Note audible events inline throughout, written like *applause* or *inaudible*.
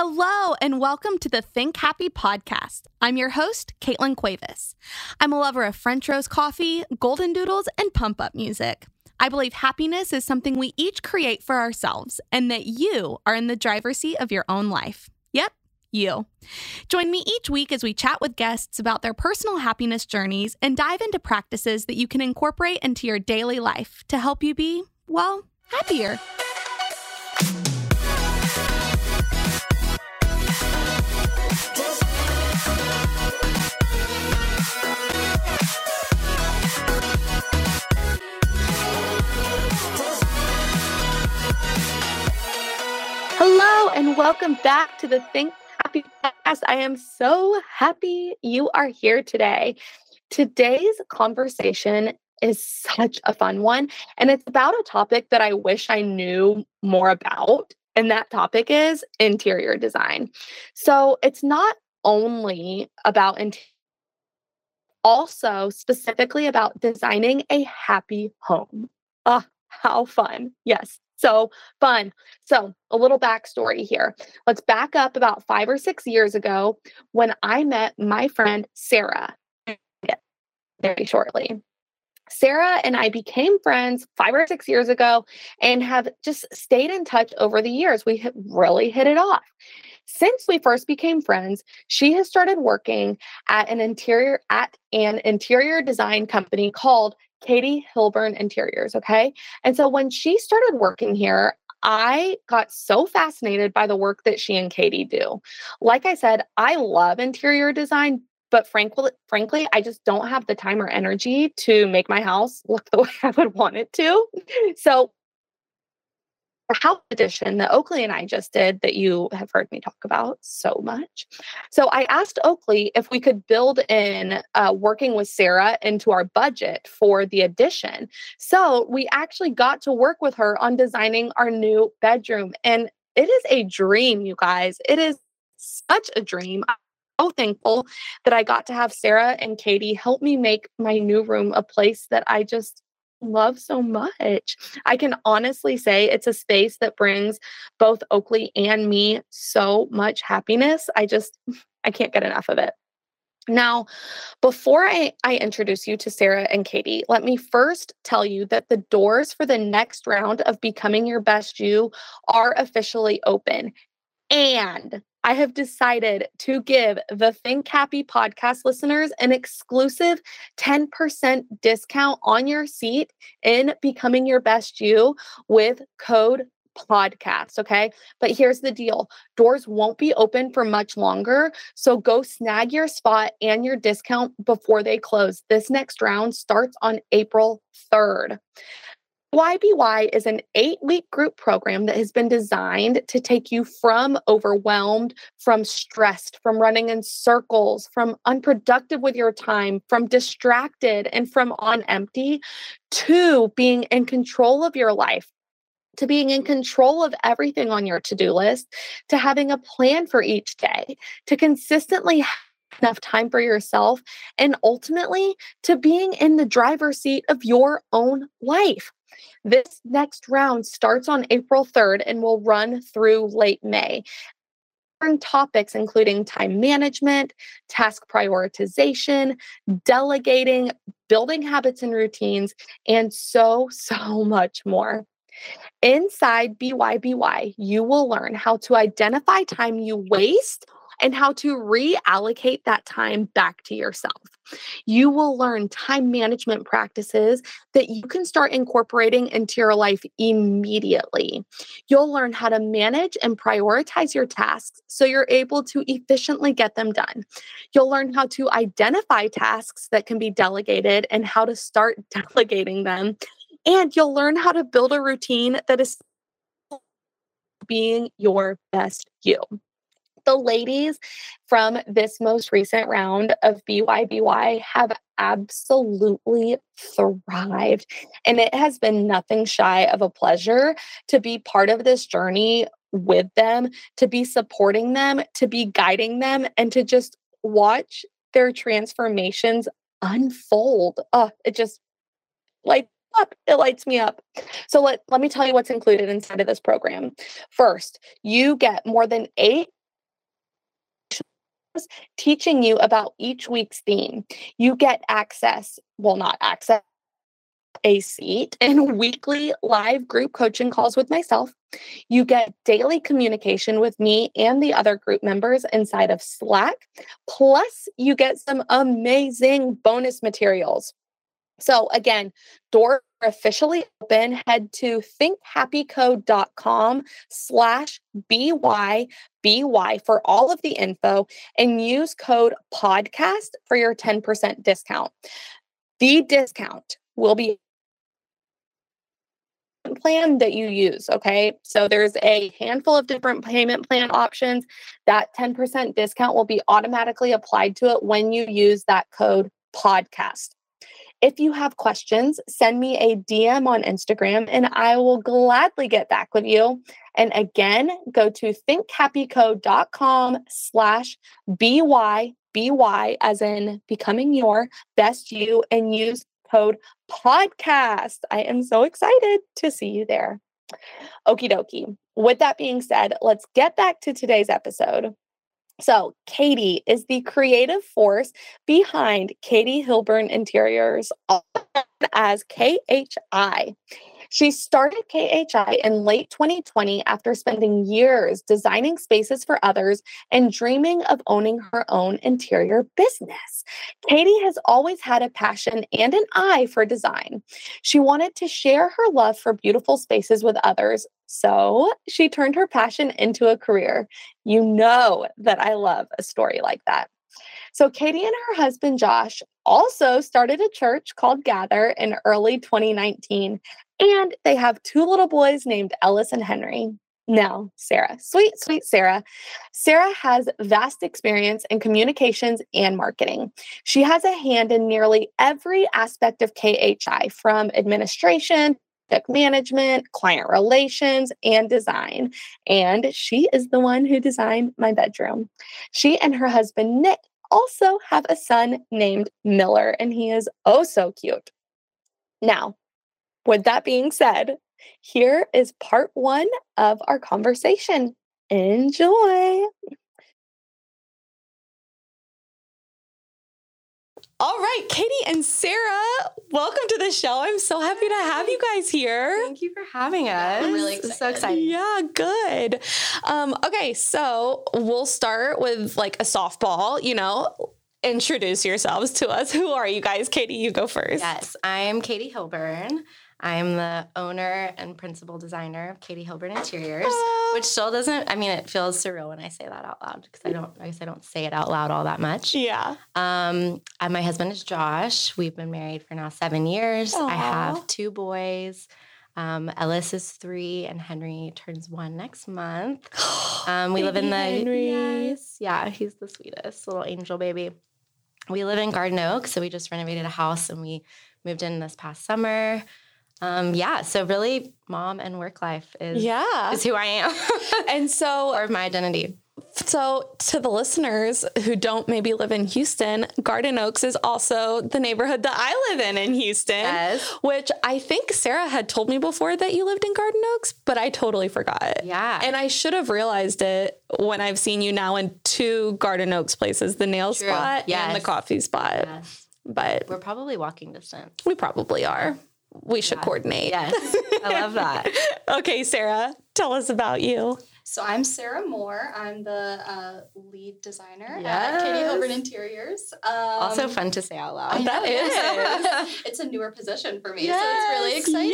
Hello, and welcome to the Think Happy podcast. I'm your host, Caitlin Cuevas. I'm a lover of French roast coffee, golden doodles, and pump up music. I believe happiness is something we each create for ourselves, and that you are in the driver's seat of your own life. Yep, you. Join me each week as we chat with guests about their personal happiness journeys and dive into practices that you can incorporate into your daily life to help you be, well, happier. And welcome back to the Think Happy podcast. I am so happy you are here today. Today's conversation is such a fun one, and it's about a topic that I wish I knew more about. And that topic is interior design. So it's not only about interior also specifically about designing a happy home. Ah, how fun. Yes, so fun. So, a little backstory here. Let's back up about five or six years ago when I met my friend Sara very shortly. Sara and I became friends five or six years ago and have just stayed in touch over the years. We really hit it off. Since we first became friends, she has started working at an interior at an interior design company called Katie Hilburn Interiors. Okay. And so when she started working here, I got so fascinated by the work that she and Katie do. Like I said, I love interior design, but frankly, frankly, I just don't have the time or energy to make my house look *laughs* the way I would want it to. So house edition that Oakley and I just did that you have heard me talk about so much. So I asked Oakley if we could build in uh, working with Sara into our budget for the addition. So we actually got to work with her on designing our new bedroom. And it is a dream, you guys. It is such a dream. I'm so thankful that I got to have Sara and Katie help me make my new room a place that I just love so much. I can honestly say it's a space that brings both Oakley and me so much happiness. I just, *sighs* I can't get enough of it. Now, before I, I introduce you to Sara and Katie, let me first tell you that the doors for the next round of Becoming Your Best You are officially open. And I have decided to give the Think Happy podcast listeners an exclusive 10% discount on your seat in Becoming Your Best You with code podcast. Okay. But here's the deal doors won't be open for much longer. So go snag your spot and your discount before they close. This next round starts on April 3rd. YBY is an eight week group program that has been designed to take you from overwhelmed, from stressed, from running in circles, from unproductive with your time, from distracted, and from on empty to being in control of your life. To being in control of everything on your to do list, to having a plan for each day, to consistently have enough time for yourself, and ultimately to being in the driver's seat of your own life. This next round starts on April 3rd and will run through late May. Topics including time management, task prioritization, delegating, building habits and routines, and so, *laughs* so much more. Inside BYBY, you will learn how to identify time you waste and how to reallocate that time back to yourself. You will learn time management practices that you can start incorporating into your life immediately. You'll learn how to manage and prioritize your tasks so you're able to efficiently get them done. You'll learn how to identify tasks that can be delegated and how to start *laughs* delegating them. And you'll learn how to build a routine that is being your best you the ladies from this most recent round of BYBY have absolutely thrived. And it has been nothing shy of a pleasure to be part of this journey with them, to be supporting them, to be guiding them, and to just watch their transformations unfold. Oh, it just like up. It lights me up. So let, let me tell you what's included inside of this program. First, you get more than eight teaching you about each week's theme. You get access, well, not access, a seat *laughs* in weekly live group coaching calls with myself. You get daily communication with me and the other group members inside of Slack. Plus, you get some amazing bonus materials. So, again, door officially open. Head to thinkhappyco.com slash BYBY for all of the info and use code podcast for your 10% discount. The discount will be plan that you use. Okay. So there's a handful of different payment plan options. That 10% discount will be automatically applied to it when you use that code podcast. If you have questions, send me a DM on Instagram and I will gladly get back with you. And again, go to thinkhappyco.com slash BYBY as in becoming your best you and use code podcast. I am so excited to see you there. Okie dokie. With that being said, let's get back to today's episode. So, Katie is the creative force behind Katie Hilburn Interiors, as KHI. She started KHI in late 2020 after spending years designing spaces for others and dreaming of owning her own interior business. Katie has always had a passion and an eye for design. She wanted to share her love for beautiful spaces with others, so she turned her passion into a career. You know that I love a story like that. So, Katie and her husband Josh also started a church called Gather in early 2019, and they have two little boys named Ellis and Henry. Now, Sara, sweet, sweet Sara. Sara has vast experience in communications and marketing. She has a hand in nearly every aspect of KHI from administration management, client relations, and design. And she is the one who designed my bedroom. She and her husband, Nick, also have a son named Miller, and he is oh so cute. Now, with that being said, here is part one of our conversation. Enjoy. All right, Katie and Sara, welcome to the show. I'm so happy to have you guys here. Thank you for having us. I'm really excited. So excited. Yeah, good. Um, okay, so we'll start with like a softball, you know. Introduce yourselves to us. *laughs* Who are you guys? Katie, you go first. Yes, I'm Katie Hilburn. I'm the owner and principal designer of Katie Hilburn Interiors, which still doesn't. I mean, it feels surreal when I say that out loud because I don't. I guess I don't say it out loud all that much. Yeah. Um, and my husband is Josh. We've been married for now seven years. I have two boys. Um, Ellis is three, and Henry turns one next month. *gasps* Um, we live in the Henry. yes, yeah, he's the sweetest little angel baby. We live in Garden Oak, so we just renovated a house and we moved in this past summer. Um, yeah, so really, mom and work life is Yeah. is who I am, *laughs* And so or my identity. So, to the listeners who don't maybe live in Houston, Garden Oaks is also the neighborhood that I live in in Houston. Yes. Which I think Sara had told me before that you lived in Garden Oaks, but I totally forgot. Yeah, And I should have realized it when I've seen you now in two Garden Oaks places the nail True. spot and the coffee spot. yes, But we're probably walking distance. we probably are. We should Yeah. coordinate. Yes, I love that. *laughs* okay, Sara, tell us about you. So I'm Sara Moore. I'm the uh, lead designer Yes. at Katie Hilburn Interiors. Um, Also fun to say out loud. know, That it's a newer position for me, so it's really exciting.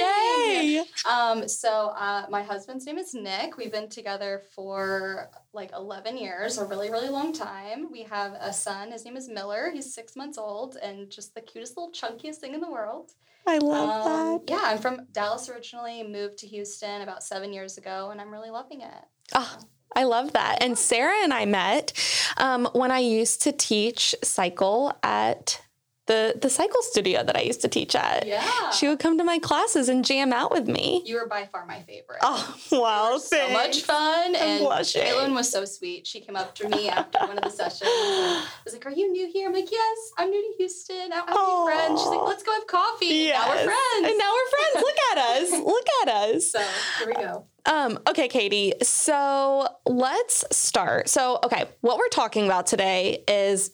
Yay. Um, so uh, my husband's name is Nick. We've been together for like 11 years, a really, really long time. We have a son. His name is Miller. He's six months old and just the cutest little chunkiest thing in the world. I love Um, that. yeah, I'm from Dallas originally, moved to Houston about seven years ago, and I'm really loving it. Oh, I love that. And Sara and I met um, when I used to teach cycle at the the cycle studio that I used to teach at. Yeah. She would come to my classes and jam out with me. You were by far my favorite. Oh wow! so much fun. and blushing. Was so sweet. She came up to me after one of the sessions and was like, Are you new here? I'm like, Yes, I'm new to Houston. I have new friends. She's like, Let's go have coffee. And Now we're friends. And now we're friends. Look at us. *laughs* Look at us. so here we go. Um, okay, Katie. So let's start. So, okay, what we're talking about today is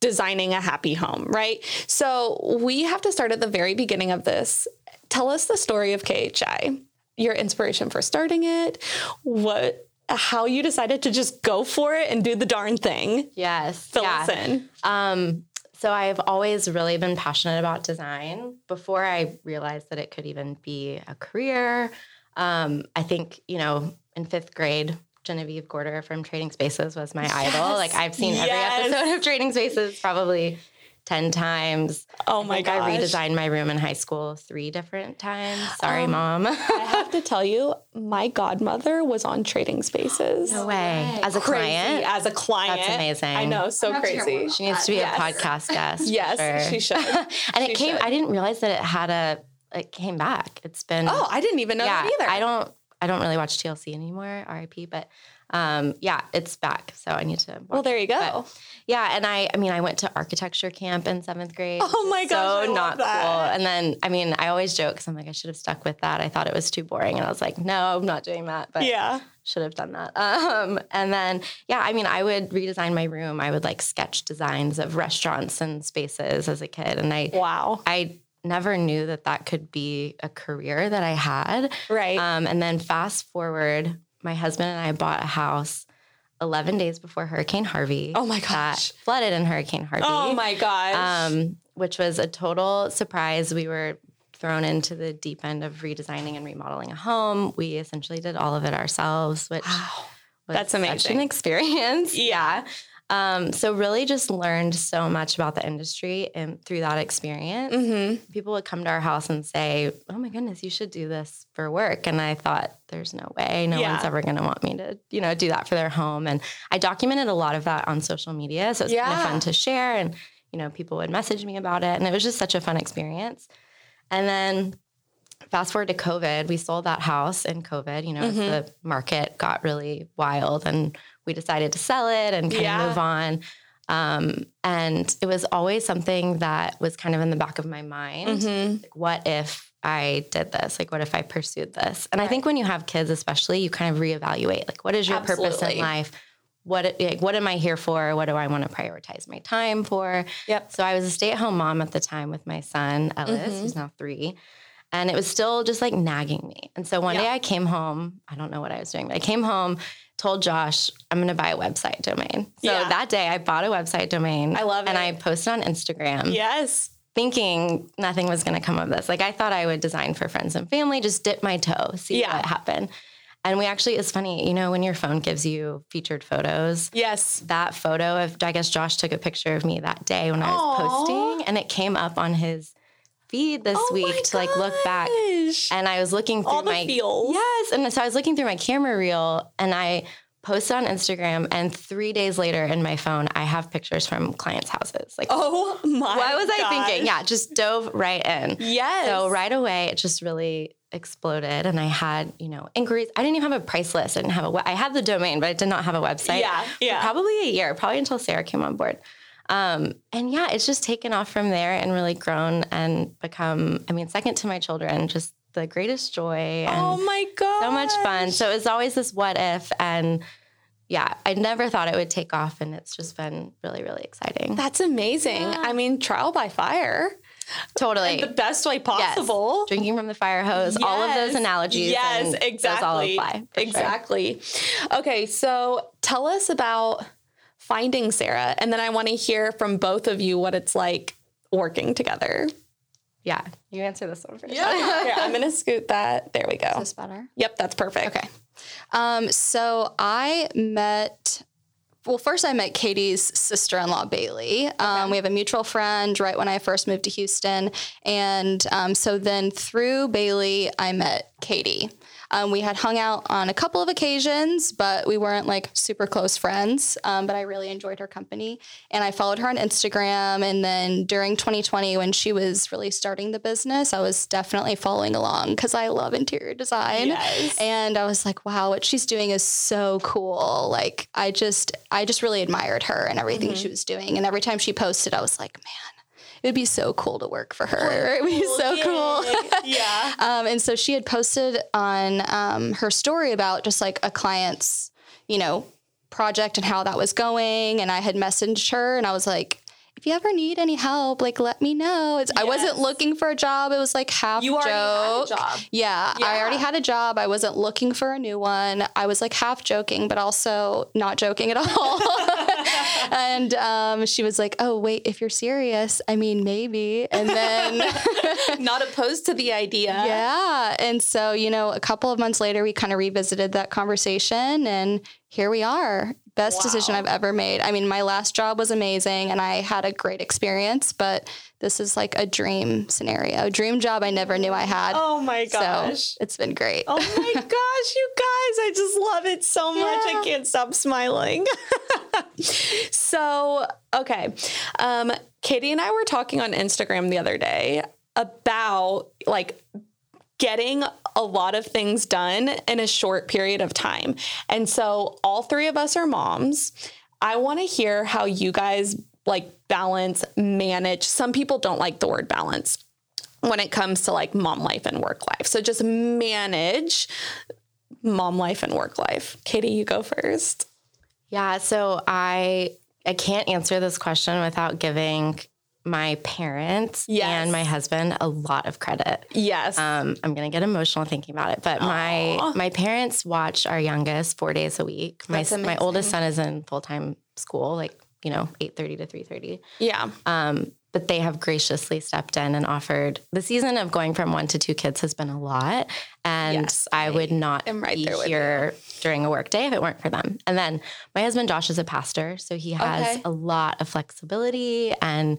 designing a happy home, right? So we have to start at the very beginning of this. Tell us the story of KHI, your inspiration for starting it, what how you decided to just go for it and do the darn thing. Yes. Fill yeah. us in. Um, so I've always really been passionate about design before I realized that it could even be a career. Um, I think, you know, in fifth grade, Genevieve Gorder from Trading Spaces was my idol. Like I've seen Yes. every episode of Trading Spaces probably 10 times. Oh my god. I redesigned my room in high school three different times. Sorry, Um, mom. I have to tell you, my godmother was on Trading Spaces. *gasps* no way. As a Crazy client. as a client. That's amazing. I know, so I have to hear more crazy. She needs to be Yes. a podcast guest. *laughs* Yes, sure. *laughs* she should. and She it came. should. I didn't realize that it had a. It came back. It's been. Oh, I didn't even know yeah. that either. I don't. I don't really watch TLC anymore. RIP. But um, yeah, it's back. So I need to. Well, there you go. But- yeah, and I. I mean, I went to architecture camp in seventh grade. Oh my I So not that. cool. And then, I mean, I always joke because I'm like, I should have stuck with that. I thought it was too boring, and I was like, no, I'm not doing that. But yeah. should have done that. *laughs* Um, and then, yeah, I mean, I would redesign my room. I would like sketch designs of restaurants and spaces as a kid, and I Wow. I never knew that that could be a career that I had. Right. Um, and then fast forward, my husband and I bought a house 11 days before Hurricane Harvey. Oh my That gosh. flooded in Hurricane Harvey. oh my gosh. Um, which was a total surprise. We were thrown into the deep end of redesigning and remodeling a home. We essentially did all of it ourselves, which wow. was That's such amazing. an *laughs* experience. Yeah. Um, so really just learned so much about the industry and through that experience. Mm-hmm. People would come to our house and say, Oh my goodness, you should do this for work. And I thought, there's no way. No Yeah. one's ever gonna want me to, you know, do that for their home. And I documented a lot of that on social media. So it's kind of fun to share. And, you know, people would message me about it. And it was just such a fun experience. And then fast forward to COVID, we sold that house in COVID, you know, Mhm. the market got really wild and we decided to sell it and kind Yeah. of move on. Um, and it was always something that was kind of in the back of my mind. Mm-hmm. Like, what if I did this? Like, what if I pursued this? And I think when you have kids, especially, you kind of reevaluate, like, what is your purpose in life? What like, what am I here for? What do I want to prioritize my time for? Yep. So I was a stay at home mom at the time with my son Ellis, Mhm. who's now three, and it was still just like nagging me. And so one Yeah. day I came home. I don't know what I was doing, but I came home, told Josh I'm going to buy a website domain. So Yeah. that day I bought a website domain. I love it. and. I posted on Instagram Yes. thinking nothing was going to come of this. Like I thought I would design for friends and family, just dip my toe, see Yeah. what happened. And we actually, it's funny, you know, when your phone gives you featured photos, Yes. that photo of, I guess Josh took a picture of me that day when I was posting and it came up on his feed this Oh week to like look back. And I was looking through All my feels. Yes. And so I was looking through my camera reel and I posted on Instagram and three days later in my phone, I have pictures from clients' houses. Like Oh my what was I thinking? Yeah, just dove right in. Yes. So right away, it just really exploded, and I had you know inquiries. I didn't even have a price list. I didn't have a. I had the domain, but I did not have a website. Yeah. Yeah. probably a year, probably until Sara came on board. Um, and yeah, it's just taken off from there and really grown and become. I mean, second to my children, just the greatest joy and oh my god. so much fun. So it's always this what if and. Yeah, I never thought it would take off, and it's just been really, really exciting. That's amazing. Yeah. I mean, trial by fire. totally. In the best way possible. drinking from the fire hose, all of those analogies. Yes, exactly. Those all apply. for sure. exactly. Okay, so tell us about finding Sara, and then I want to hear from both of you what it's like working together. Yeah, you answer this one first. Yeah. Here, I'm gonna scoot that. There we go. Is this better? Yep, that's perfect. Okay. Um, so I met. Well, first I met Katie's sister-in-law Bailey. Um, we have a mutual friend right when I first moved to Houston, and um, so then through Bailey I met Katie. Um, we had hung out on a couple of occasions, but we weren't like super close friends. Um, but I really enjoyed her company. And I followed her on Instagram. And then during 2020, when she was really starting the business, I was definitely following along because I love interior design. Yes. And I was like, wow, what she's doing is so cool. Like I just I just really admired her and everything she was doing. And every time she posted, I was like, man, it would be so cool to work for her. *laughs* It would be so cool. *laughs* yeah. Um, and so she had posted on um, her story about just like a client's, you know, project and how that was going. And I had messaged her and I was like, if you ever need any help, like let me know. It's, I wasn't looking for a job. It was like half You already joke. had a job. Yeah, I already had a job. I wasn't looking for a new one. I was like half joking, but also not joking at all. *laughs* and um, she was like, "Oh, wait, if you're serious, I mean, maybe." And then *laughs* Not opposed to the idea. yeah. And so, you know, a couple of months later, we kind of revisited that conversation and here we are. Best decision I've ever made. I mean, my last job was amazing and I had a great experience, but this is like a dream scenario, dream job I never knew I had. Oh my So gosh. it's been great. Oh my *laughs* gosh, you guys, I just love it so much. I can't stop smiling. *laughs* so, okay. Um, Katie and I were talking on Instagram the other day about like getting a lot of things done in a short period of time. And so, all three of us are moms. I want to hear how you guys like balance, manage. Some people don't like the word balance when it comes to like mom life and work life. So just manage mom life and work life. Katie, you go first. Yeah, so I I can't answer this question without giving my parents Yes. and my husband a lot of credit. Yes. Um, I'm gonna get emotional thinking about it, but Aw. my my parents watch our youngest four days a week. My my oldest son is in full time school, like you know, eight thirty to three thirty. yeah. Um, but they have graciously stepped in and offered. The season of going from one to two kids has been a lot, and Yes, I would not right be here during a work day if it weren't for them. And then my husband Josh is a pastor, so he has Okay. a lot of flexibility and.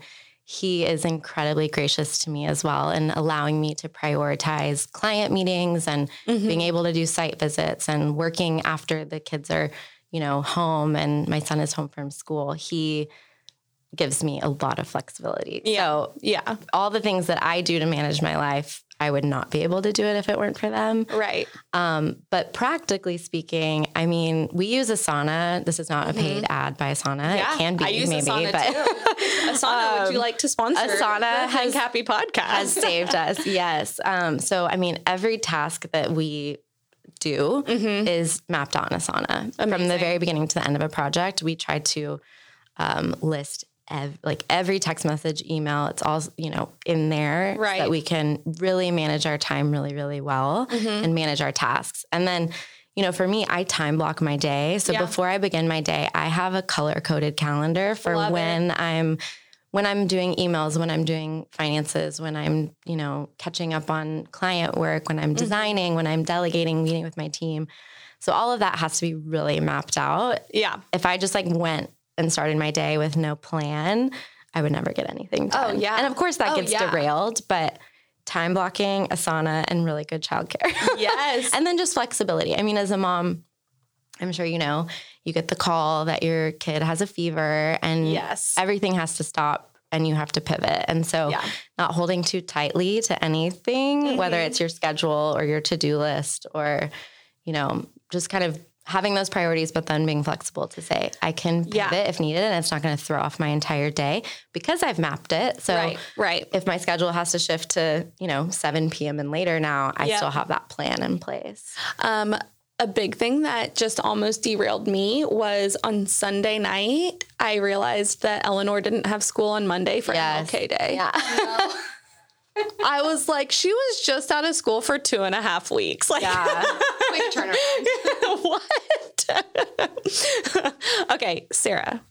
He is incredibly gracious to me as well and allowing me to prioritize client meetings and Mm-hmm. being able to do site visits and working after the kids are, you know, home and my son is home from school. He gives me a lot of flexibility. So Yeah. all the things that I do to manage my life, I would not be able to do it if it weren't for them. Right. Um, but practically speaking, I mean, we use Asana. This is not a paid ad by Asana. It can be Mm-hmm. I use maybe, Asana but too. Asana, would you *laughs* Um, like to sponsor Asana has- Happy podcast? has saved us. *laughs* Yes. Um, so I mean, every task that we do is mapped on Asana from the very beginning to the end of a project. We try to um, list ev- like every text message, email. It's all you know in there so Right. that we can really manage our time really, really well and manage our tasks. And then. You know, for me, I time block my day. So Yeah. before I begin my day, I have a color coded calendar for Love it. when I'm when I'm doing emails, when I'm doing finances, when I'm, you know, catching up on client work, when I'm Mm-hmm. designing, when I'm delegating, meeting with my team. So all of that has to be really mapped out. yeah. If I just like went and started my day with no plan, I would never get anything done. Oh, yeah. And of course that Oh, gets yeah. derailed, but time blocking, Asana, and really good childcare. *laughs* Yes. and then just flexibility. I mean, as a mom, I'm sure you know, you get the call that your kid has a fever and yes. everything has to stop and you have to pivot. And so, Yeah. not holding too tightly to anything, whether Mhm. it's your schedule or your to do list or, you know, just kind of having those priorities, but then being flexible to say, I can pivot Yeah. if needed and it's not going to throw off my entire day because I've mapped it. So, right. Right. if my schedule has to shift to, you know, 7 p.m. and later now, I Yep. still have that plan in place. Um, a big thing that just almost derailed me was on Sunday night. I realized that Eleanor didn't have school on Monday for Yes. MLK Day. Yeah. *laughs* I was like, she was just out of school for two and a half weeks. Like, Yeah. *laughs* Quick turnaround. *laughs* what? *laughs* okay, Sara,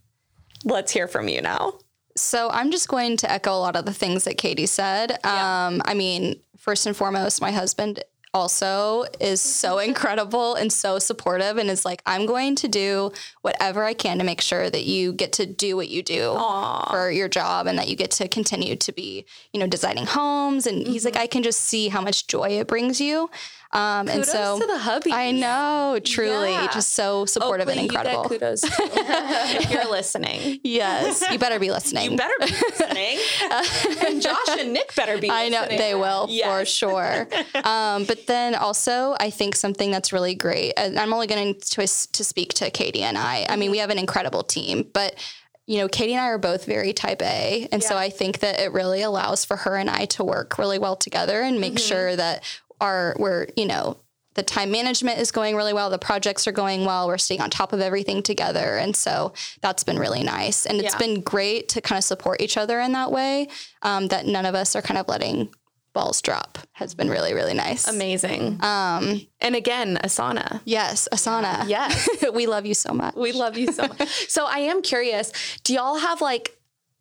let's hear from you now. So I'm just going to echo a lot of the things that Katie said. Um, I mean, first and foremost, my husband also is so *laughs* incredible and so supportive and is like, I'm going to do whatever I can to make sure that you get to do what you do Aw. for your job and that you get to continue to be, you know, designing homes. And he's like, mm-hmm. I can just see how much joy it brings you. Um, and so to the hubby. I know, truly, Yeah. just so supportive Oakley, and incredible. You kudos *laughs* you're listening. Yes, you better be listening. You better be listening. *laughs* and Josh and Nick better be I know they will for sure. *laughs* um, but then also, I think something that's really great. And I'm only going to to speak to Katie and I. I mean, we have an incredible team, but you know, Katie and I are both very type A, and so I think that it really allows for her and I to work really well together and make sure that our we're you know the time management is going really well. The projects are going well. We're staying on top of everything together. And so that's been really nice. And it's Yeah. been great to kind of support each other in that way, um, that none of us are kind of letting balls drop has been really, really nice. Amazing. Um, And again, Asana. yes, Asana. Yes. *laughs* we love you so much. We love you so much. *laughs* so I am curious, do y'all have like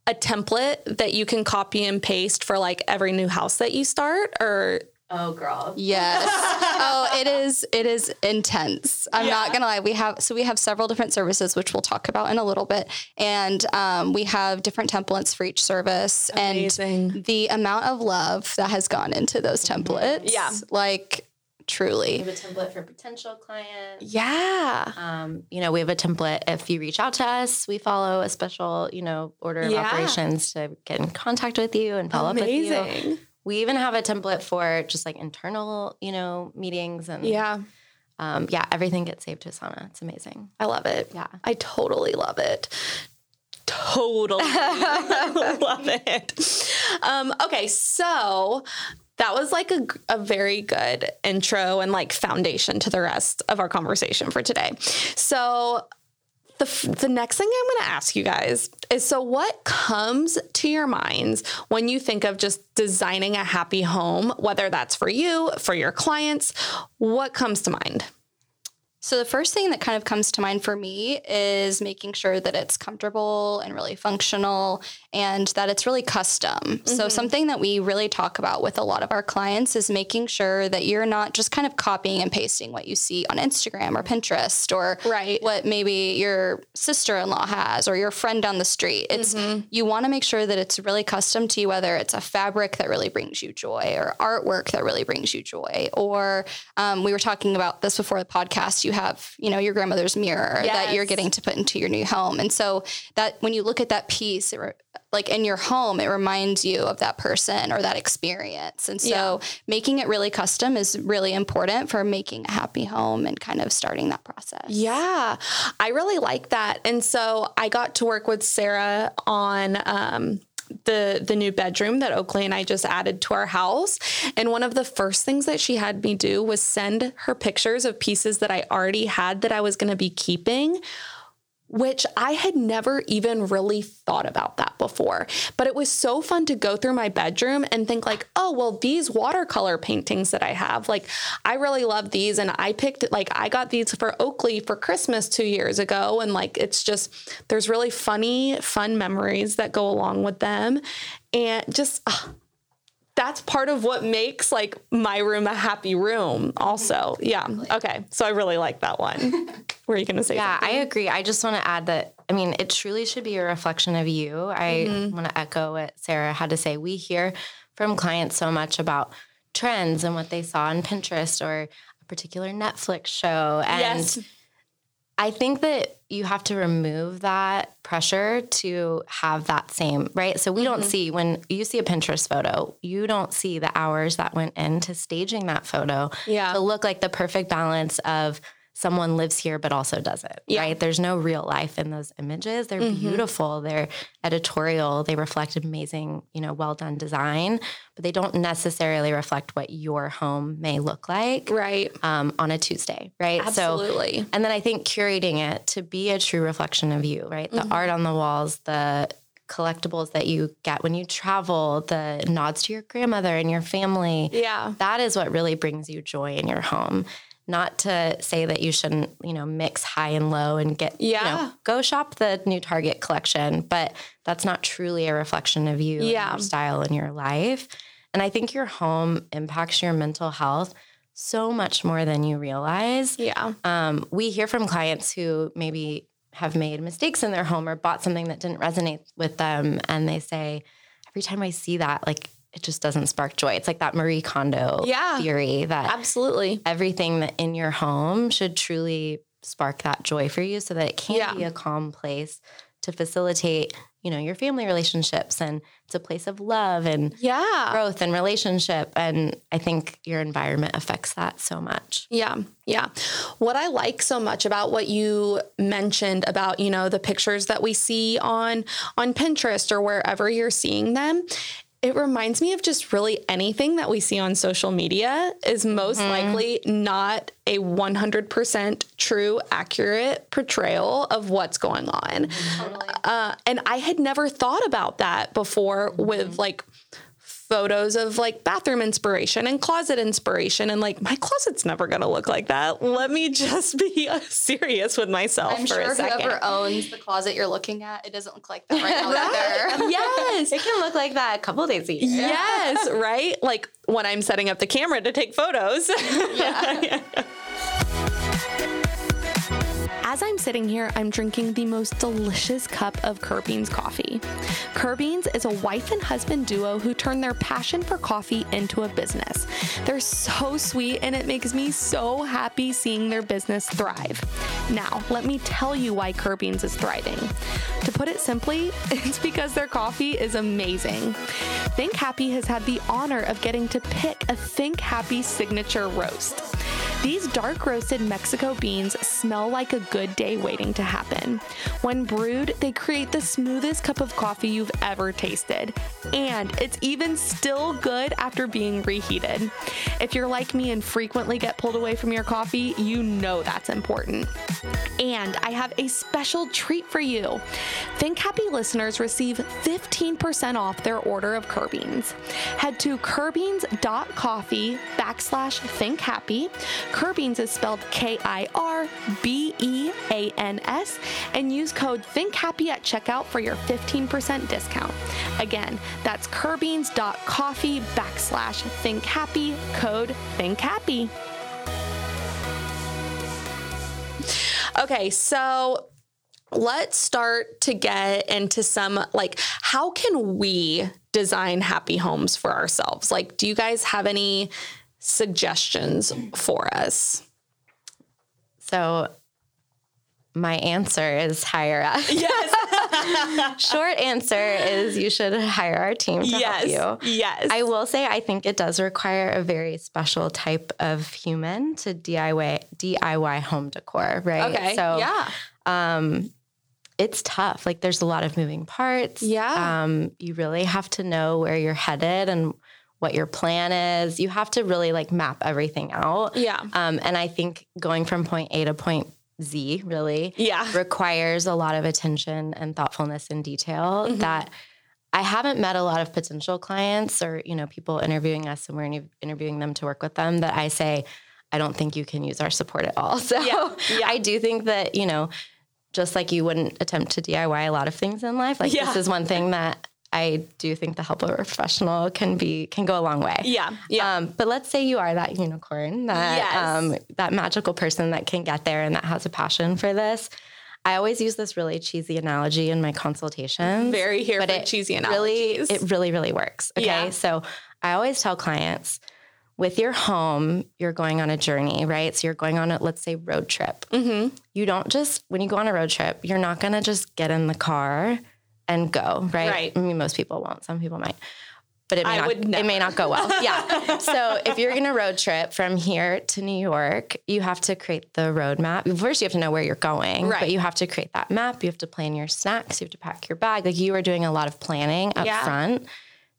a template that you can copy and paste for like every new house that you start or Oh, girl. *laughs* Yes. oh, it is. It is intense. I'm not gonna lie. We have so we have several different services, which we'll talk about in a little bit, and um, we have different templates for each service, Amazing. and the amount of love that has gone into those templates. Yeah. like truly. We have a template for potential clients. yeah. Um, you know, we have a template. If you reach out to us, we follow a special, you know, order of Yeah. operations to get in contact with you and follow up with you. We even have a template for just like internal, you know, meetings and Yeah. um, yeah, everything gets saved to Asana. It's amazing. I love it. Yeah. I totally love it. Totally *laughs* love it. Um, okay, so that was like a, a very good intro and like foundation to the rest of our conversation for today. So the, f- the next thing I'm going to ask you guys is so what comes to your minds when you think of just designing a happy home, whether that's for you, for your clients, what comes to mind? So the first thing that kind of comes to mind for me is making sure that it's comfortable and really functional and that it's really custom. So something that we really talk about with a lot of our clients is making sure that you're not just kind of copying and pasting what you see on Instagram or Pinterest or Right. what maybe your sister-in-law has or your friend down the street. It's you want to make sure that it's really custom to you whether it's a fabric that really brings you joy or artwork that really brings you joy or um, we were talking about this before the podcast you have you know your grandmother's mirror that you're getting to put into your new home. And so that when you look at that piece re- like in your home it reminds you of that person or that experience. And so making it really custom is really important for making a happy home and kind of starting that process. Yeah, I really like that. And so I got to work with Sara on um, the the new bedroom that Oakley and I just added to our house. And one of the first things that she had me do was send her pictures of pieces that I already had that I was going to be keeping. Which I had never even really thought about that before. But it was so fun to go through my bedroom and think, like, oh, well, these watercolor paintings that I have, like, I really love these. And I picked, like, I got these for Oakley for Christmas two years ago. And, like, it's just, there's really funny, fun memories that go along with them. And just, ah, that's part of what makes like my room a happy room also yeah okay so i really like that one *laughs* were you gonna say Yeah, something? I agree. I just want to add that, I mean, it truly should be a reflection of you. I mm-hmm. want to echo what Sara had to say. We hear from clients so much about trends and what they saw on Pinterest or a particular Netflix show. And Yes. I think that you have to remove that pressure to have that same, right? So we don't mm-hmm. see when you see a Pinterest photo, you don't see the hours that went into staging that photo Yeah. to look like the perfect balance of someone lives here but also doesn't, Yeah. right? There's no real life in those images. They're beautiful, they're editorial, they reflect amazing, you know, well done design, but they don't necessarily reflect what your home may look like right um, on a Tuesday, right? So absolutely and then I think curating it to be a true reflection of you, right? Mm-hmm. The art on the walls, the collectibles that you get when you travel, the nods to your grandmother and your family. yeah That is what really brings you joy in your home. Not to say that you shouldn't, you know, mix high and low and get, you Yeah. know, go shop the new Target collection, but that's not truly a reflection of you, and Yeah. your style and your life. And I think your home impacts your mental health so much more than you realize. yeah Um, we hear from clients who maybe have made mistakes in their home or bought something that didn't resonate with them. And they say, every time I see that, like it just doesn't spark joy. It's like that Marie Kondo Yeah. theory that Absolutely. everything that in your home should truly spark that joy for you so that it can Yeah. be a calm place to facilitate, you know, your family relationships and it's a place of love and Yeah. growth and relationship and I think your environment affects that so much. Yeah. Yeah. What I like so much about what you mentioned about, you know, the pictures that we see on on Pinterest or wherever you're seeing them, it reminds me of just really anything that we see on social media is most mm-hmm. likely not a 100% true accurate portrayal of what's going on. Mm-hmm. Uh, and I had never thought about that before with mm-hmm. like photos of like bathroom inspiration and closet inspiration and like my closet's never gonna look like that. Let me just be uh, *laughs* serious with myself I'm for sure a second. whoever owns the closet you're looking at, it doesn't look like that right now either. *laughs* yes. It can look like that a couple days a year. Yes, right? Like when I'm setting up the camera to take photos. *laughs* Yeah. As I'm sitting here, I'm drinking the most delicious cup of Kirbeans coffee. Kirbeans is a wife and husband duo who turn their passion for coffee into a business. They're so sweet and it makes me so happy seeing their business thrive. Now, let me tell you why Kirbeans is thriving. To put it simply, *laughs* it's because their coffee is amazing. Think Happy has had the honor of getting to pick a Think Happy signature roast. These dark roasted Mexico beans smell like a good day waiting to happen. When brewed, they create the smoothest cup of coffee you've ever tasted. And it's even still good after being reheated. If you're like me and frequently get pulled away from your coffee, you know that's important. And I have a special treat for you. Think Happy listeners receive 15% off their order of Kirbeans. Head to kirbeans.coffee backslash think happy. Kirbeans is spelled K I R B E A N S and use code Think Happy at checkout for your 15% discount. Again, that's kirbeans.coffee backslash think happy, code think happy. Okay, so let's start to get into some like how can we design happy homes for ourselves? Like do you guys have any suggestions for us? So my answer is hire us. *laughs* Yes. *laughs* Short answer is you should hire our team to help you. Yes. I will say I think it does require a very special type of human to DIY DIY home decor, right? okay. So yeah. um it's tough. Like there's a lot of moving parts. Yeah. Um you really have to know where you're headed and what your plan is. You have to really like map everything out. Yeah. Um and I think going from point A to point Z really Yeah. requires a lot of attention and thoughtfulness and detail Mhm. that I haven't met a lot of potential clients or you know people interviewing us and we're interviewing them to work with them that I say I don't think you can use our support at all. *laughs* So Yeah. Yeah. I do think that you know just like you wouldn't attempt to DIY a lot of things in life like Yeah. this is one thing that I do think the help of a professional can be can go a long way. Yeah. Yeah. Um, but let's say you are that unicorn, that Yes. um, that magical person that can get there and that has a passion for this. I always use this really cheesy analogy in my consultations. Very here but for it cheesy really, it really, really works. Okay, Yeah. so I always tell clients, with your home, you're going on a journey, right? So you're going on a let's say road trip. mm-hmm. You don't just when you go on a road trip, you're not gonna just get in the car and go, right? Right. I mean, most people won't. Some people might. But it may I not, it may not go well. Yeah. *laughs* so if you're going to road trip from here to New York, you have to create the roadmap. First, you have to know where you're going, Right. but you have to create that map. You have to plan your snacks. You have to pack your bag. Like you are doing a lot of planning up Yeah. front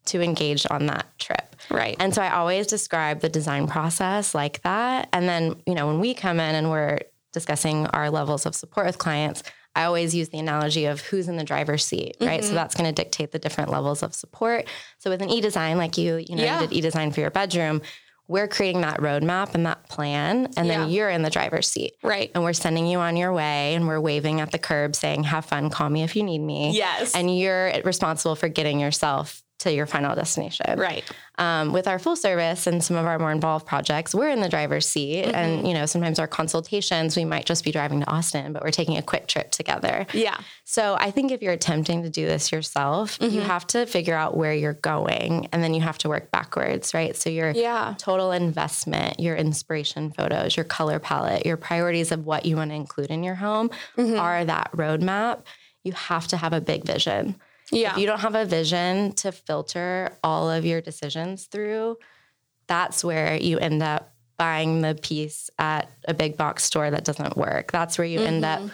to engage on that trip. Right. And so I always describe the design process like that. And then, you know, when we come in and we're discussing our levels of support with clients, I always use the analogy of who's in the driver's seat, right? Mm-hmm. So that's going to dictate the different levels of support. So with an e-design, like you, you know, Yeah. you did e-design for your bedroom, we're creating that roadmap and that plan, and then you're in the driver's seat. right. And we're sending you on your way and we're waving at the curb saying, have fun, call me if you need me. Yes. And you're responsible for getting yourself to your final destination. Right. Um, with our full service and some of our more involved projects, we're in the driver's seat. Mm-hmm. And, you know, sometimes our consultations, we might just be driving to Austin, but we're taking a quick trip together. Yeah. So I think if you're attempting to do this yourself, you Mm-hmm. have to figure out where you're going and then you have to work backwards, right? So your Yeah. total investment, your inspiration photos, your color palette, your priorities of what you want to include in your home Mm-hmm. are that roadmap. You have to have a big vision. Yeah. If you don't have a vision to filter all of your decisions through, that's where you end up buying the piece at a big box store that doesn't work. That's where you end up Mm-hmm.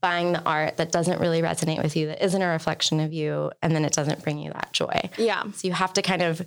buying the art that doesn't really resonate with you, that isn't a reflection of you, and then it doesn't bring you that joy. yeah. So you have to kind of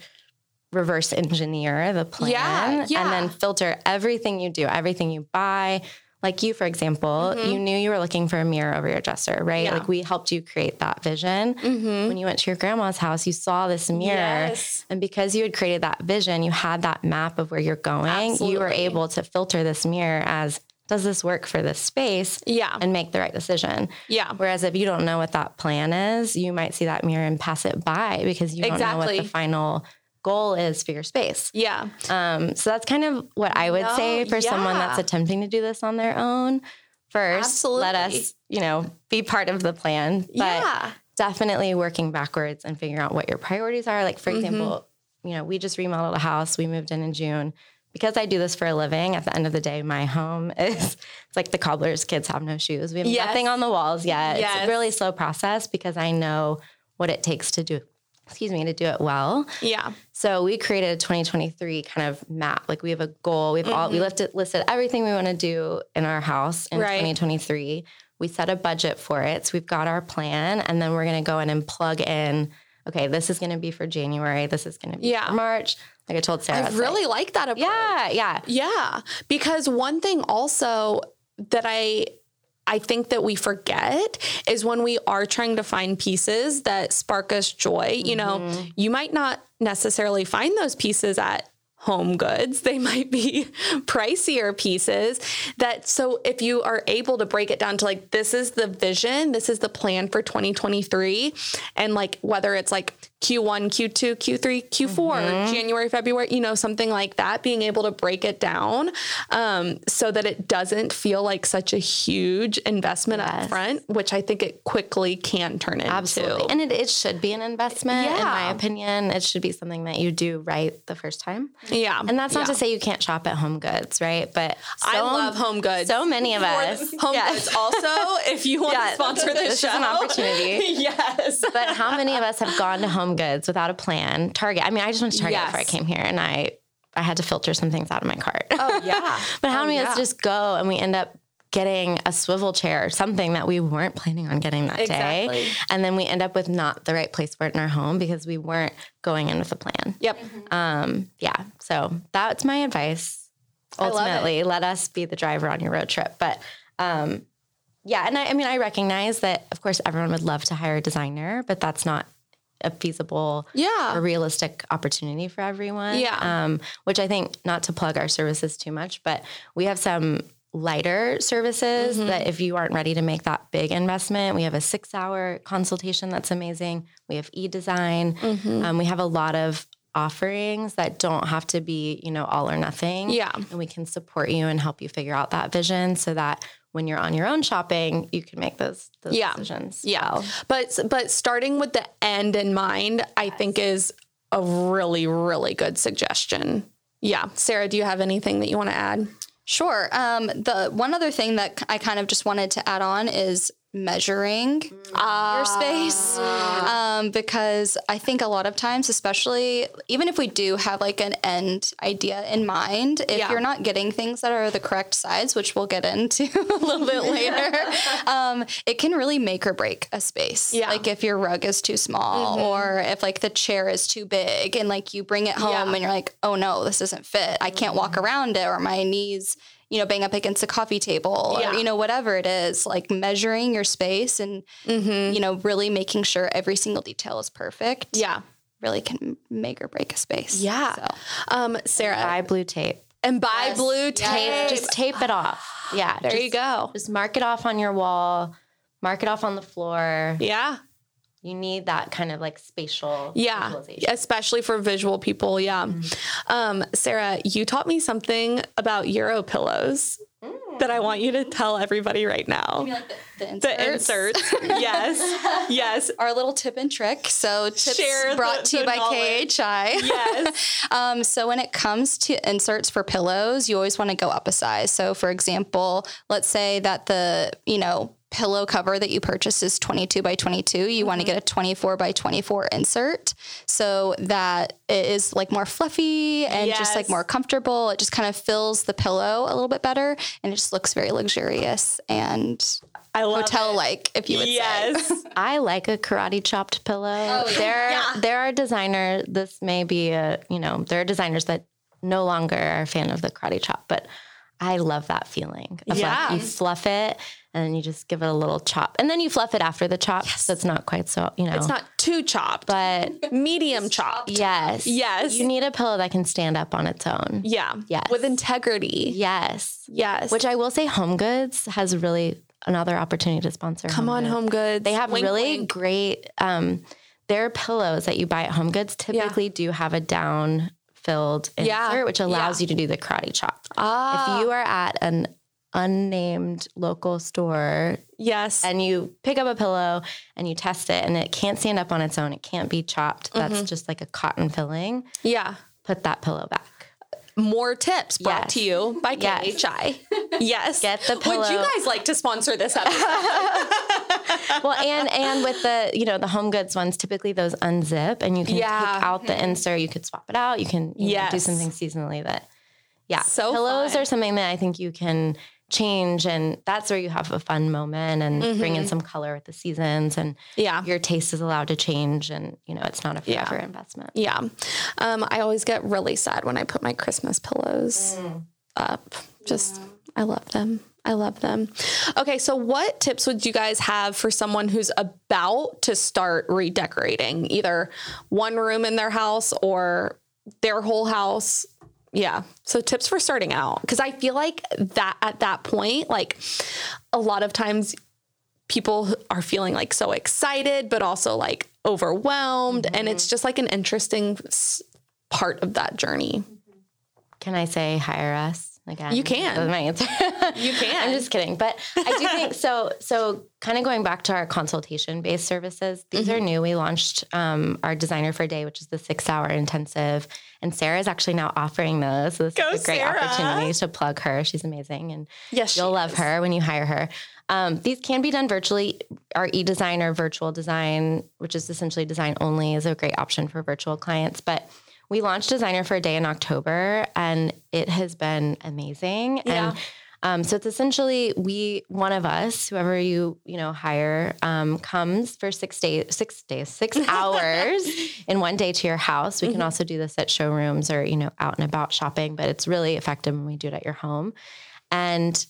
reverse engineer the plan Yeah, yeah. and then filter everything you do, everything you buy. Like you, for example, you knew you were looking for a mirror over your dresser, right? Mm-hmm. Yeah. Like we helped you create that vision. When you went to your grandma's house, you saw this mirror. Yes. And because you had created that vision, you had that map of where you're going. You were able to filter this mirror as does this work for this space? Yeah. And make the right decision. Yeah. Whereas if you don't know what that plan is, you might see that mirror and pass it by because you don't know what the final goal is for your space. Yeah. Um, so that's kind of what I would No, say for someone that's attempting to do this on their own. First, let us, you know, be part of the plan. But Yeah. definitely working backwards and figuring out what your priorities are. Like, for Mm-hmm. example, you know, we just remodeled a house. We moved in in June. Because I do this for a living, at the end of the day, my home *laughs* is it's like the cobbler's kids have no shoes. We have Yes. nothing on the walls yet. Yes. It's a really slow process because I know what it takes to do, excuse me, to do it well. Yeah. So we created a 2023 kind of map. Like we have a goal. We've all we listed listed everything we want to do in our house in Mm-hmm. Right. 2023. We set a budget for it. So we've got our plan, and then we're going to go in and plug in. Okay, this is going to be for January. This is going to be Yeah. for March. Like I told Sara, I it's like- really like that approach. yeah, yeah, Yeah, because one thing also that I I think that we forget is when we are trying to find pieces that spark us joy, you know, mm-hmm. you might not necessarily find those pieces at home goods. They might be *laughs* pricier pieces that so if you are able to break it down to like this is the vision, this is the plan for 2023 and like whether it's like Q1, Q2, Q3, Q4, January, February, you know, something like that, being able to break it down um, so that it doesn't feel like such a huge investment up front, which I think it quickly can turn into. absolutely. And it, it should be an investment, yeah. in my opinion. It should be something that you do right the first time. yeah. And that's not yeah. to say you can't shop at Home Goods, right? But I so- love home goods. So many of us. Home Yeah. goods. Also, if you want *laughs* Yeah. to sponsor this, This is an opportunity. *laughs* yes. But how many of us have gone to Home Goods without a plan? Target. I mean, I just went to Target before I came here, and I I had to filter some things out of my cart. Oh *laughs* yeah. but how Oh, many of us just go and we end up getting a swivel chair or something that we weren't planning on getting that Exactly. day, and then we end up with not the right place for it in our home because we weren't going in with a plan. Yep. Um, yeah. So that's my advice. I love it. Ultimately, let us be the driver on your road trip. But um, yeah, and I, I mean, I recognize that, of course, everyone would love to hire a designer, but that's not a feasible Yeah. a realistic opportunity for everyone. Yeah. Um, which I think, not to plug our services too much, but we have some lighter services Mm-hmm. that if you aren't ready to make that big investment, we have a six hour consultation that's amazing. We have e design. Mm-hmm. Um, we have a lot of offerings that don't have to be, you know, all or nothing. Yeah. And we can support you and help you figure out that vision so that when you're on your own shopping, you can make those, those Yeah. decisions. Yeah. well. But but starting with the end in mind, I think is a really really good suggestion. Yeah. Sara, do you have anything that you want to add? Sure. Um, the one other thing that I kind of just wanted to add on is measuring your space um, because I think a lot of times, especially even if we do have like an end idea in mind, if Yeah. you're not getting things that are the correct size, which we'll get into *laughs* a little bit *laughs* later, um, it can really make or break a space. Yeah. Like if your rug is too small or if like the chair is too big and like you bring it home Yeah. and you're like, oh no, this doesn't fit. I can't walk around it or my knees you know, bang up against the coffee table Yeah. or, you know, whatever it is, like measuring your space and, Mm-hmm. you know, really making sure every single detail is perfect. Yeah. Really can make or break a space. Yeah. So, Um, Sara, Buy blue tape. and buy blue tape. tape, just tape it off. Yeah, there just, you go. Just mark it off on your wall, mark it off on the floor. Yeah. You need that kind of like spatial Yeah, visualization. especially for visual people. Yeah. Um, Sara, you taught me something about Euro pillows that I want you to tell everybody right now. You like the, the inserts? The inserts. yes. *laughs* Yes. Our little tip and trick. So tips Share brought the- to you by knowledge. KHI. Yes. *laughs* Um, so when it comes to inserts for pillows, you always want to go up a size. So for example, let's say that the, you know, pillow cover that you purchase is 22 by 22. You want to mm-hmm. get a 24 by 24 insert so that it is like more fluffy and just like more comfortable. It just kind of fills the pillow a little bit better and it just looks very luxurious and I love hotel like, if you would say. Yes. *laughs* I like a karate chopped pillow. Oh, yeah. There, Yeah. there are designers. This may be a, you know, there are designers that no longer are a fan of the karate chop, but I love that feeling. Of Yeah. like you fluff it and then you just give it a little chop, and then you fluff it after the chop, so it's not quite so, you know. It's not too chopped, but medium chopped. yes, Yes. you need a pillow that can stand up on its own. Yeah. Yes. With integrity. Yes, Yes. which I will say, Home Goods has really another opportunity to sponsor. come on, Goods. home goods. They have Wink, really wink. great. Um, their pillows that you buy at Home Goods typically do have a down filled insert, Yeah, which allows yeah. you to do the karate chop. Ah. If you are at an unnamed local store yes. and you pick up a pillow and you test it and it can't stand up on its own, it can't be chopped. That's Mm-hmm. just like a cotton filling. yeah. Put that pillow back. More tips brought Yes. to you by Yes. KHI. *laughs* Yes. Get the Would you guys like to sponsor this episode? *laughs* well, and and with the you know the home goods ones, typically those unzip and you can Yeah. take out the insert. You could swap it out. You can you know, do something seasonally that yeah. So pillows fun. are something that I think you can change, and that's where you have a fun moment and bring in some color with the seasons, and yeah. your taste is allowed to change, and you know it's not a Yeah. forever investment. Yeah. Um, I always get really sad when I put my Christmas pillows up. Just, I love them. I love them. Okay, so what tips would you guys have for someone who's about to start redecorating either one room in their house or their whole house? Yeah. So tips for starting out because I feel like that at that point like a lot of times people are feeling like so excited but also like overwhelmed and it's just like an interesting part of that journey. Can I say hire us again? You can. My answer. You *laughs* can. I'm just kidding, but I do think *laughs* so. So, kind of going back to our consultation-based services, these Mm-hmm. are new. We launched um, our Designer for a Day, which is the six-hour intensive, and Sara is actually now offering those. So this Go, is a great Sara. opportunity to plug her. She's amazing, and Yes, you'll love is. her when you hire her. Um, these can be done virtually. Our e-design or virtual design, which is essentially design only, is a great option for virtual clients. But we launched Designer for a Day in October, and it has been amazing. Yeah. And um, so it's essentially we one of us, whoever you you know hire, um, comes for six days, six days, six *laughs* hours in one day to your house. We can also do this at showrooms or you know out and about shopping, but it's really effective when we do it at your home. And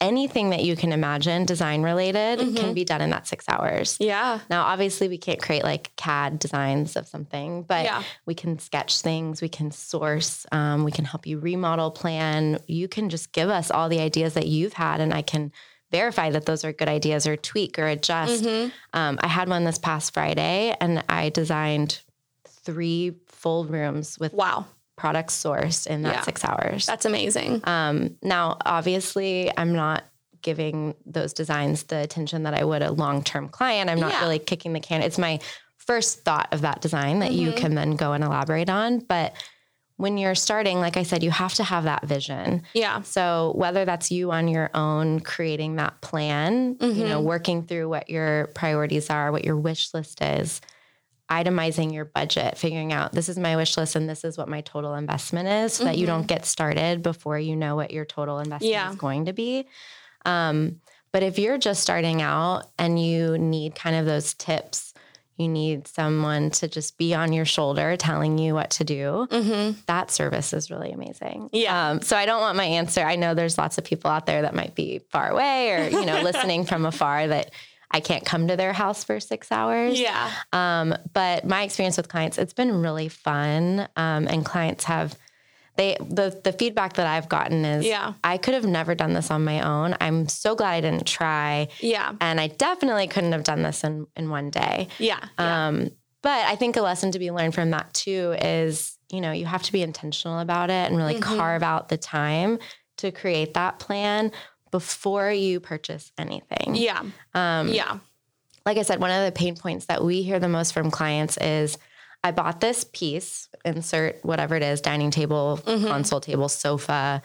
anything that you can imagine design related can be done in that six hours. Yeah. Now, obviously, we can't create like CAD designs of something, but Yeah. we can sketch things, we can source, um, we can help you remodel plan. You can just give us all the ideas that you've had, and I can verify that those are good ideas or tweak or adjust. Mm-hmm. Um, I had one this past Friday, and I designed three full rooms with Wow. Products sourced in that Yeah. six hours. That's amazing. Um, now, obviously, I'm not giving those designs the attention that I would a long term client. I'm not Yeah. really kicking the can. It's my first thought of that design that you can then go and elaborate on. But when you're starting, like I said, you have to have that vision. Yeah. So whether that's you on your own creating that plan, you know, working through what your priorities are, what your wish list is, itemizing your budget, figuring out this is my wish list and this is what my total investment is so that you don't get started before you know what your total investment Yeah. is going to be. Um, but if you're just starting out and you need kind of those tips, you need someone to just be on your shoulder telling you what to do. That service is really amazing. Yeah. Um, so I don't want my answer. I know there's lots of people out there that might be far away or, you know, *laughs* listening from afar that I can't come to their house for six hours. Yeah. Um, but my experience with clients, it's been really fun. Um, and clients have they the the feedback that I've gotten is Yeah. I could have never done this on my own. I'm so glad I didn't try. Yeah. And I definitely couldn't have done this in in one day. Yeah. yeah. Um, but I think a lesson to be learned from that too is, you know, you have to be intentional about it and really Mhm. carve out the time to create that plan before you purchase anything. yeah. Um, Yeah. like I said, one of the pain points that we hear the most from clients is I bought this piece, insert whatever it is, dining table, Mhm. console table, sofa,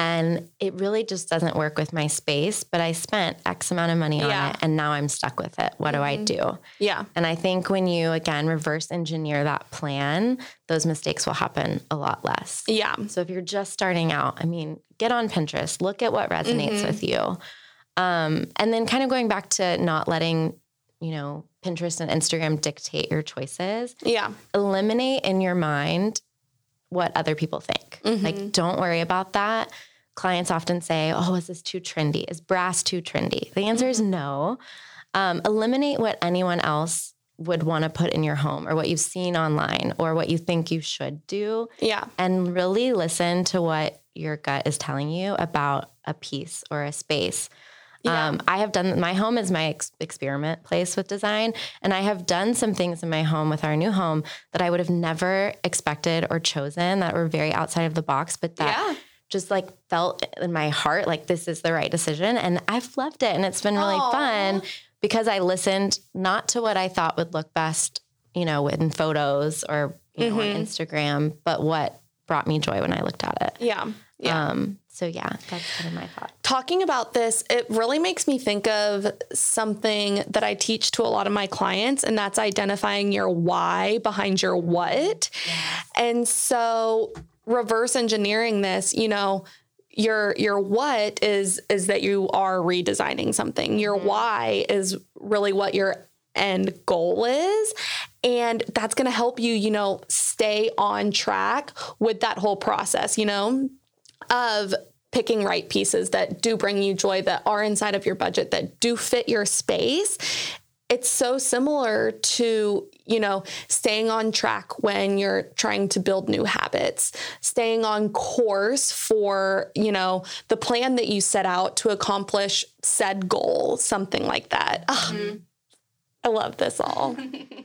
and it really just doesn't work with my space, but I spent X amount of money on Yeah. it and now I'm stuck with it. What do I Mhm. do? Yeah. And I think when you again reverse engineer that plan, those mistakes will happen a lot less. Yeah. So if you're just starting out, I mean, get on Pinterest, look at what resonates Mhm. with you. Um, and then kind of going back to not letting, you know, Pinterest and Instagram dictate your choices, Yeah. eliminate in your mind what other people think. Mhm. Like, don't worry about that. Clients often say, Oh, is this too trendy? Is brass too trendy? The answer is no. Um, eliminate what anyone else would want to put in your home or what you've seen online or what you think you should do Yeah. and really listen to what your gut is telling you about a piece or a space. Yeah. Um, I have done my home is my ex- experiment place with design, and I have done some things in my home with our new home that I would have never expected or chosen that were very outside of the box, but that Yeah. Just like felt in my heart like this is the right decision, and I've loved it, and it's been really Aw. fun because I listened not to what I thought would look best, you know, in photos or you know Mhm. on Instagram, but what brought me joy when I looked at it. Yeah. Yeah. Um, so yeah, that's kind of my thought. talking about this, it really makes me think of something that I teach to a lot of my clients, and that's identifying your why behind your what. And so, reverse engineering this, you know, your your what is is that you are redesigning something. Your mm-hmm. why is really what your end goal is. And that's going to help you you know stay on track with that whole process you know of picking right pieces that do bring you joy that are inside of your budget that do fit your space. It's so similar to you know staying on track when you're trying to build new habits staying on course for you know the plan that you set out to accomplish said goal something like that. Ugh, mm-hmm. i love this all.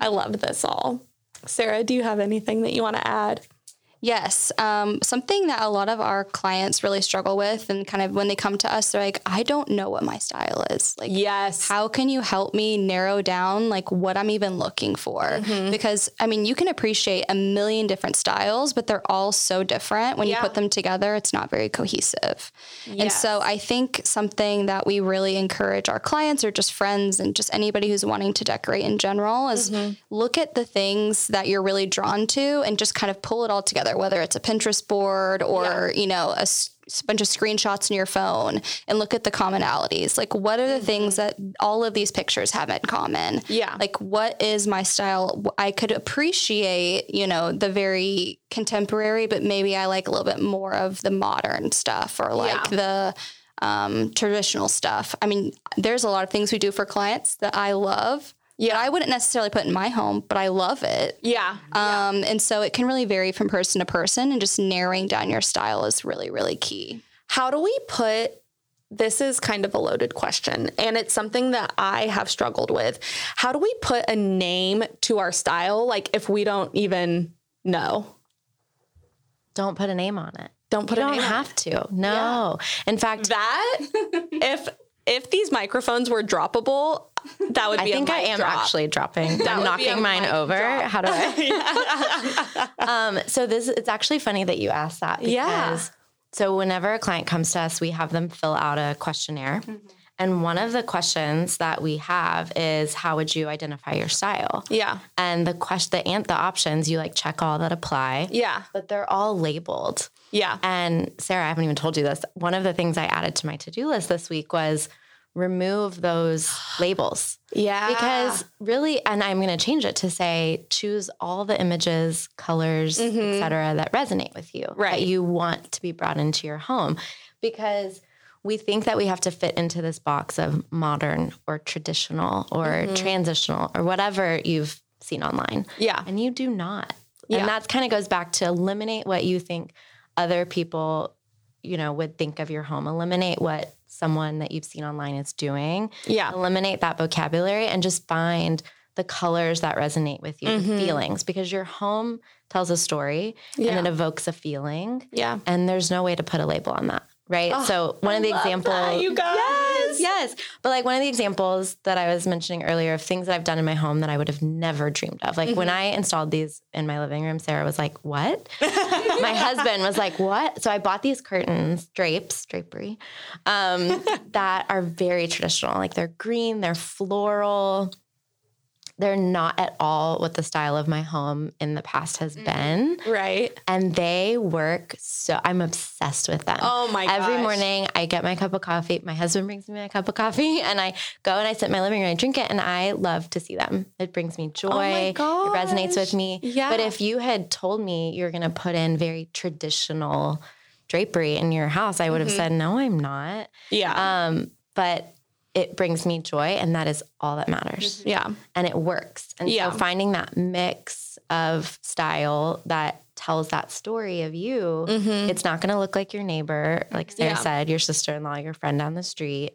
I love this all. Sara do you have anything that you want to add Yes. Um, something that a lot of our clients really struggle with, and kind of when they come to us, they're like, I don't know what my style is. Like, yes how can you help me narrow down like what I'm even looking for? Mm-hmm. Because I mean, you can appreciate a million different styles, but they're all so different. When Yeah. you put them together, it's not very cohesive. And so I think something that we really encourage our clients or just friends and just anybody who's wanting to decorate in general is Mm-hmm. look at the things that you're really drawn to and just kind of pull it all together, whether it's a Pinterest board or, you know, a s- bunch of screenshots in your phone and look at the commonalities. Like, what are the things that all of these pictures have in common? Mm-hmm. Yeah. Like, what is my style? I could appreciate, you know, the very contemporary, but maybe I like a little bit more of the modern stuff or like the um, traditional stuff. I mean, there's a lot of things we do for clients that I love. Yeah, I wouldn't necessarily put in my home, but I love it. yeah Um, and so it can really vary from person to person, and just narrowing down your style is really, really key. How do we put this is kind of a loaded question and it's something that I have struggled with. How do we put a name to our style like if we don't even know? Don't put a name on it. Don't put You a don't name on have to. No. In fact, that if if these microphones were droppable, *laughs* that would be. I think I am drop. actually dropping. That I'm knocking mine over. drop. *laughs* How do I? *laughs* um, so this it's actually funny that you asked that because Yeah. so whenever a client comes to us, we have them fill out a questionnaire. And one of the questions that we have is how would you identify your style? yeah. And the question the ant the options, you like check all that apply. Yeah. But they're all labeled. Yeah. And Sara, I haven't even told you this. One of the things I added to my to-do list this week was remove those *gasps* labels. Yeah. Because really, and I'm going to change it to say choose all the images, colors, Mhm. et cetera, that resonate with you, Right. that you want to be brought into your home. Because we think that we have to fit into this box of modern or traditional or Mhm. transitional or whatever you've seen online. Yeah. And you do not. Yeah. And that kind of goes back to eliminate what you think other people, you know, would think of your home. Eliminate what someone that you've seen online is doing. Yeah. Eliminate that vocabulary and just find the colors that resonate with you, Mm-hmm. the feelings, because your home tells a story Yeah. and it evokes a feeling. Yeah. And there's no way to put a label on that. Right. so one of the examples you guys. Yes, yes. But like one of the examples that I was mentioning earlier of things that I've done in my home that I would have never dreamed of. Like when I installed these in my living room, Sara was like, What? *laughs* my husband was like, What? So I bought these curtains, drapes, drapery, um, *laughs* that are very traditional. Like they're green, they're floral. They're not at all what the style of my home in the past has been. Right. And they work so I'm obsessed with them. Oh my Every gosh. morning I get my cup of coffee. My husband brings me my cup of coffee *laughs* and I go and I sit in my living room, and I drink it, and I love to see them. It brings me joy. Oh my gosh. It resonates with me. Yeah. But if you had told me you're gonna put in very traditional drapery in your house, I would have said, No, I'm not. Yeah. Um, but it brings me joy and that is all that matters yeah. and it works. And Yeah. so finding that mix of style that tells that story of you, it's not going to look like your neighbor, like Sara Mm-hmm. Yeah. said, your sister-in-law, your friend down the street.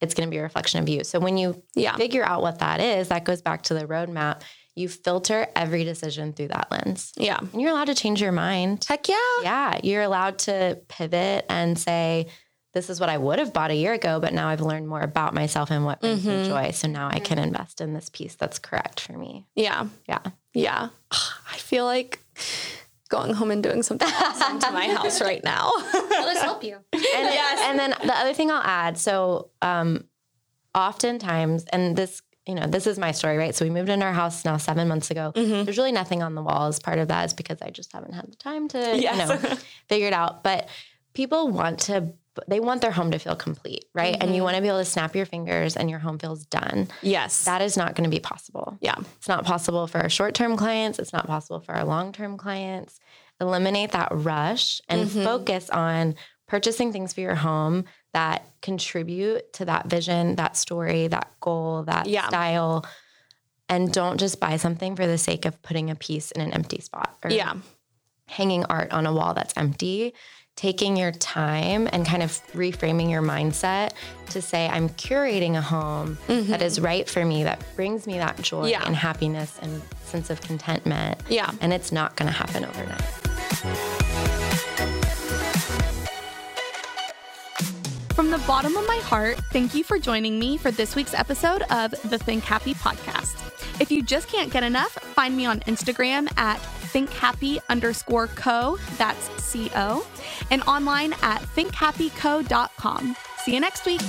It's going to be a reflection of you. So when you Yeah. figure out what that is, that goes back to the roadmap. You filter every decision through that lens. Yeah. And you're allowed to change your mind. Heck yeah. Yeah, you're allowed to pivot and say, this is what I would have bought a year ago, but now I've learned more about myself and what brings Mm-hmm. me joy. So now I can invest in this piece that's correct for me. Yeah. Yeah. Yeah. I feel like going home and doing something *laughs* awesome to my house right now. *laughs* I'll just help you. And, and then the other thing I'll add so, um, oftentimes, and this, you know, this is my story, right? So we moved into our house now seven months ago. Mm-hmm. There's really nothing on the walls. Part of that is because I just haven't had the time to, Yes. you know, *laughs* figure it out. But people want to, they want their home to feel complete, right? And Mm-hmm. you want to be able to snap your fingers and your home feels done. yes. That is not going to be possible. yeah. It's not possible for our short term clients. It's not possible for our long term clients. Eliminate that rush and Mm-hmm. focus on purchasing things for your home that contribute to that vision, that story, that goal, that Yeah. style. And don't just buy something for the sake of putting a piece in an empty spot or Yeah. hanging art on a wall that's empty. Taking your time and kind of reframing your mindset to say, I'm curating a home that is right for me, that brings me that joy Mm-hmm. Yeah. and happiness and sense of contentment. Yeah. And it's not going to happen overnight. From the bottom of my heart, thank you for joining me for this week's episode of the Think Happy podcast. If you just can't get enough, find me on Instagram at thinkhappy underscore co. That's C O. And online at thinkhappyco.com. See you next week.